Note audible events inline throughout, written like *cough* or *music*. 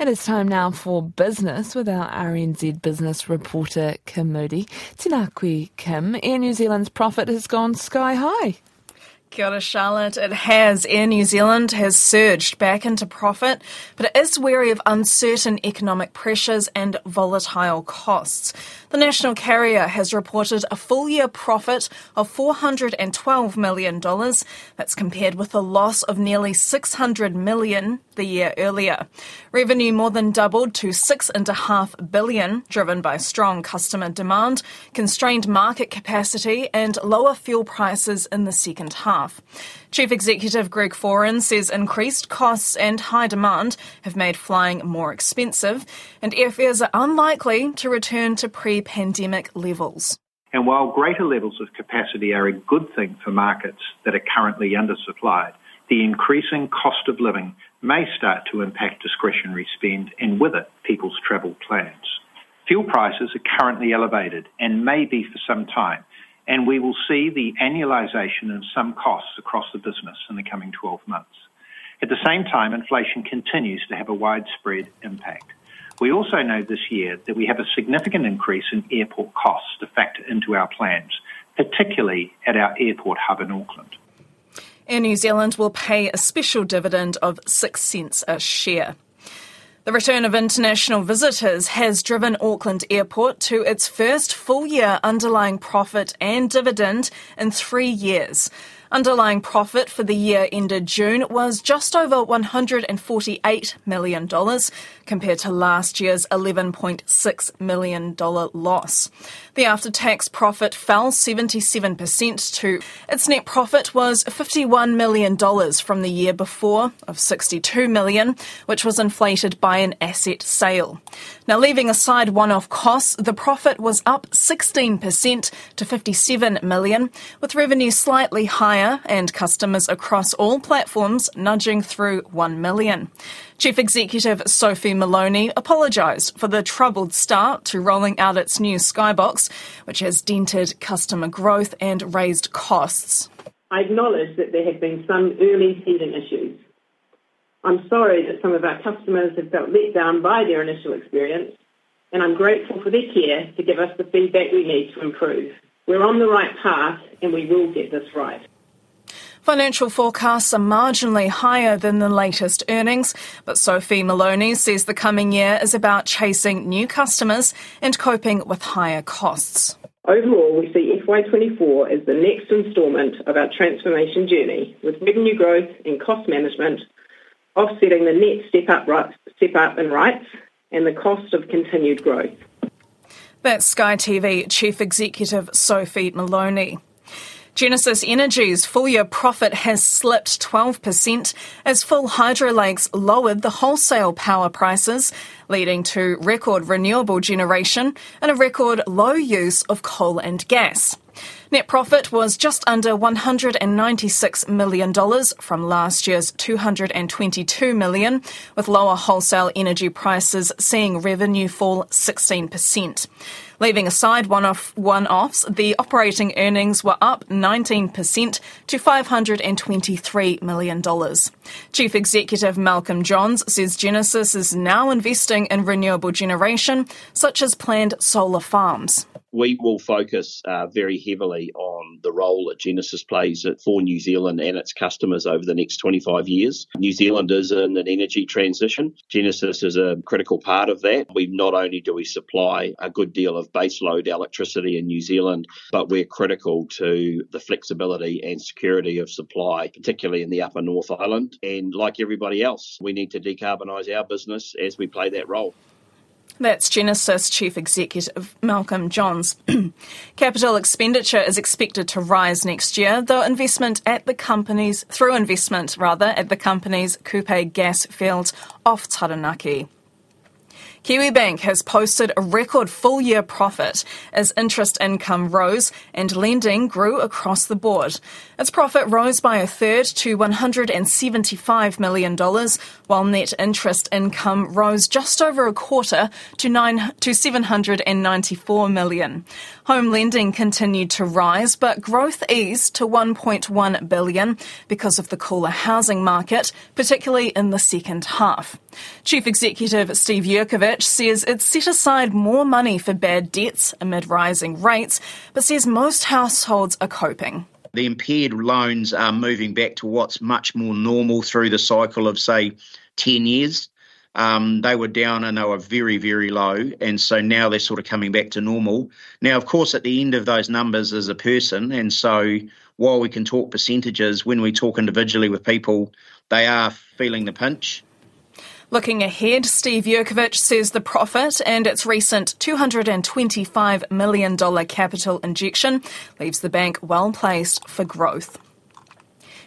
It is time now for business with our RNZ business reporter Kim Moodie. Tinakwi Kim, Air New Zealand's profit has gone sky high. Kia ora, Charlotte. It has. Air New Zealand has surged back into profit, but it is wary of uncertain economic pressures and volatile costs. The national carrier has reported a full year profit of $412 million. That's compared with a loss of nearly 600 million the year earlier. Revenue more than doubled to 6.5 billion, driven by strong customer demand, constrained market capacity, and lower fuel prices in the second half. Chief Executive Greg Foran says increased costs and high demand have made flying more expensive, and airfares are unlikely to return to pre pandemic levels. And while greater levels of capacity are a good thing for markets that are currently undersupplied, the increasing cost of living may start to impact discretionary spend and with it people's travel plans. Fuel prices are currently elevated and may be for some time, and we will see the annualization of some costs across the business in the coming 12 months. At the same time, inflation continues to have a widespread impact. We also know this year that we have a significant increase in airport costs to factor into our plans, particularly at our airport hub in Auckland. Air New Zealand will pay a special dividend of 6 cents a share. The return of international visitors has driven Auckland Airport to its first full year underlying profit and dividend in three years. Underlying profit for the year ended June was just over $148 million compared to last year's $11.6 million loss. The after tax profit fell 77% to its net profit was $51 million from the year before of 62 million, which was inflated by an asset sale. Now, leaving aside one off costs, the profit was up 16% to 57 million, with revenue slightly higher and customers across all platforms nudging through 1 million. Chief Executive Sophie Moloney apologised for the troubled start to rolling out its new Skybox, which has dented customer growth and raised costs. I acknowledge that there have been some early teething issues. I'm sorry that some of our customers have felt let down by their initial experience, and I'm grateful for their care to give us the feedback we need to improve. We're on the right path, and we will get this right. Financial forecasts are marginally higher than the latest earnings, but Sophie Moloney says the coming year is about chasing new customers and coping with higher costs. Overall, we see FY24 as the next instalment of our transformation journey, with revenue growth and cost management offsetting the net step up, step up in rights and the cost of continued growth. That's Sky TV Chief Executive Sophie Moloney. Genesis Energy's full year profit has slipped 12% as full hydro lakes lowered the wholesale power prices, leading to record renewable generation and a record low use of coal and gas. Net profit was just under $196 million from last year's 222 million, with lower wholesale energy prices seeing revenue fall 16%. Leaving aside one-off one-offs, the operating earnings were up 19% to $523 million. Chief Executive Malcolm Johns says Genesis is now investing in renewable generation, such as planned solar farms we will focus uh, very heavily on the role that Genesis plays for New Zealand and its customers over the next 25 years. New Zealand is in an energy transition. Genesis is a critical part of that. We not only do we supply a good deal of baseload electricity in New Zealand, but we're critical to the flexibility and security of supply, particularly in the Upper North Island. And like everybody else, we need to decarbonise our business as we play that role. That's Genesis Chief Executive Malcolm Johns. *clears throat* Capital expenditure is expected to rise next year, though investment at the company's through investment rather at the company's Kupe gas fields off Taranaki. Kiwibank has posted a record full year profit as interest income rose and lending grew across the board. Its profit rose by a third to $175 million, while net interest income rose just over a quarter to, nine, to 794 million. Home lending continued to rise, but growth eased to 1.1 billion because of the cooler housing market, particularly in the second half. Chief Executive Steve Jurkovich says it's set aside more money for bad debts amid rising rates, but says most households are coping. The impaired loans are moving back to what's much more normal through the cycle of, say, 10 years. Um, they were down and they were very, very low. And so now they're sort of coming back to normal. Now, of course, at the end of those numbers is a person. And so while we can talk percentages, when we talk individually with people, they are feeling the pinch. Looking ahead, Steve Jurkovich says the profit and its recent $225 million capital injection leaves the bank well placed for growth.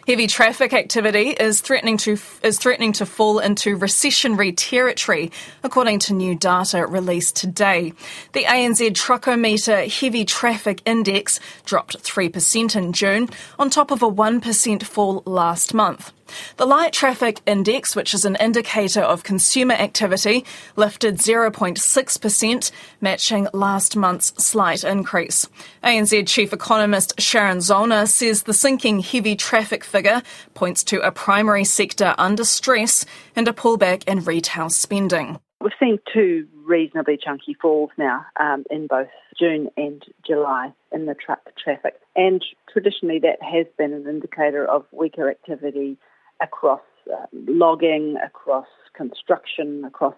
Heavy traffic activity is threatening to is threatening to fall into recessionary territory, according to new data released today. The ANZ Truckometer Heavy Traffic Index dropped 3% in June, on top of a 1% fall last month. The Light Traffic Index, which is an indicator of consumer activity, lifted 0.6%, matching last month's slight increase. ANZ Chief Economist Sharon Zollner says the sinking heavy traffic figure points to a primary sector under stress and a pullback in retail spending. We've seen two reasonably chunky falls now um, in both June and July in the truck traffic. And traditionally, that has been an indicator of weaker activity across uh, logging, across construction, across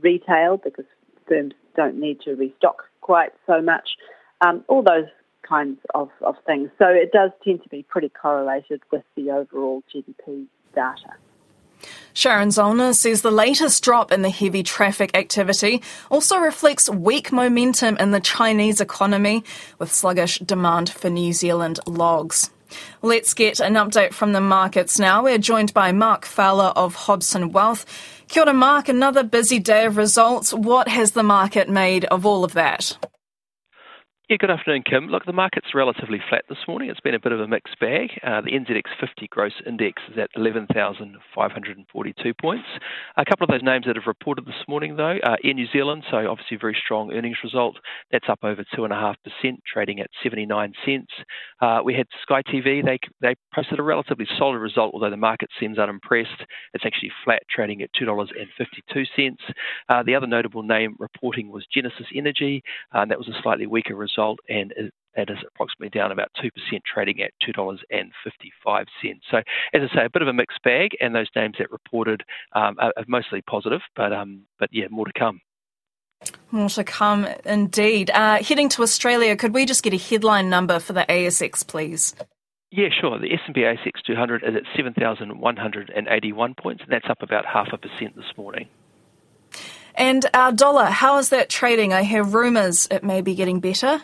retail, because firms don't need to restock quite so much, um, all those kinds of, of things. So it does tend to be pretty correlated with the overall GDP data. Sharon Zollner says the latest drop in the heavy traffic activity also reflects weak momentum in the Chinese economy, with sluggish demand for New Zealand logs. Let's get an update from the markets now. We're joined by Mark Fowler of Hobson Wealth. Kia ora, Mark. Another busy day of results. What has the market made of all of that? Yeah, good afternoon, Kim. Look, the market's relatively flat this morning. It's been a bit of a mixed bag. Uh, the NZX 50 gross index is at 11,542 points. A couple of those names that have reported this morning, though, uh, Air New Zealand, so obviously very strong earnings result. That's up over 2.5%, trading at 79 cents. Uh, we had Sky TV. They, they posted a relatively solid result, although the market seems unimpressed. It's actually flat, trading at $2.52. Uh, the other notable name reporting was Genesis Energy, uh, and that was a slightly weaker result result, and that is approximately down about 2%, trading at $2.55. So, as I say, a bit of a mixed bag, and those names that reported um, are, are, mostly positive, but, um, but yeah, more to come. More to come, indeed. Uh, heading to Australia, could we just get a headline number for the ASX, please? Yeah, sure. The S&P ASX 200 is at 7,181 points, and that's up about half a percent this morning. And our dollar, how is that trading? I hear rumours it may be getting better.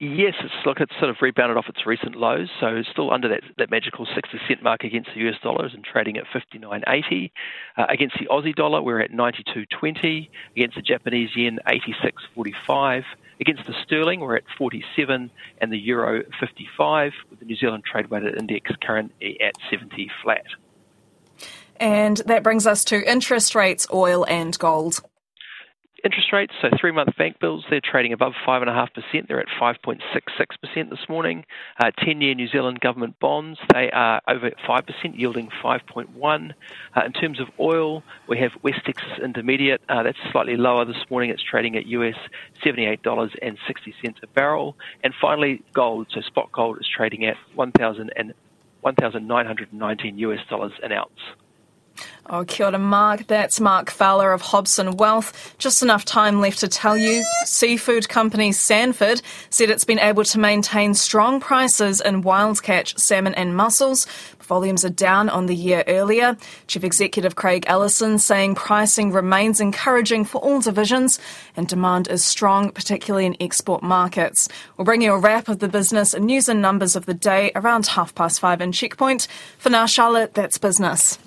Yes, it's look, it's sort of rebounded off its recent lows, so it's still under that, that magical 60 cent mark against the US dollars and trading at 59.80. Uh, against the Aussie dollar, we're at 92.20. Against the Japanese yen, 86.45. Against the sterling, we're at 47, and the euro 55, with the New Zealand trade weighted index currently at 70 flat. And that brings us to interest rates, oil, and gold. Interest rates, so three month bank bills, they're trading above 5.5%. They're at 5.66% this morning. 10 uh, year New Zealand government bonds, they are over 5%, yielding 5.1. Uh, in terms of oil, we have West Texas Intermediate, uh, that's slightly lower this morning. It's trading at US $78.60 a barrel. And finally, gold, so spot gold is trading at 1,919 US dollars an ounce. Oh, kia ora, Mark. That's Mark Fowler of Hobson Wealth. Just enough time left to tell you seafood company Sanford said it's been able to maintain strong prices in wild catch salmon and mussels. Volumes are down on the year earlier. Chief Executive Craig Ellison saying pricing remains encouraging for all divisions and demand is strong, particularly in export markets. We'll bring you a wrap of the business and news and numbers of the day around half past five in Checkpoint. For now, Charlotte, that's business.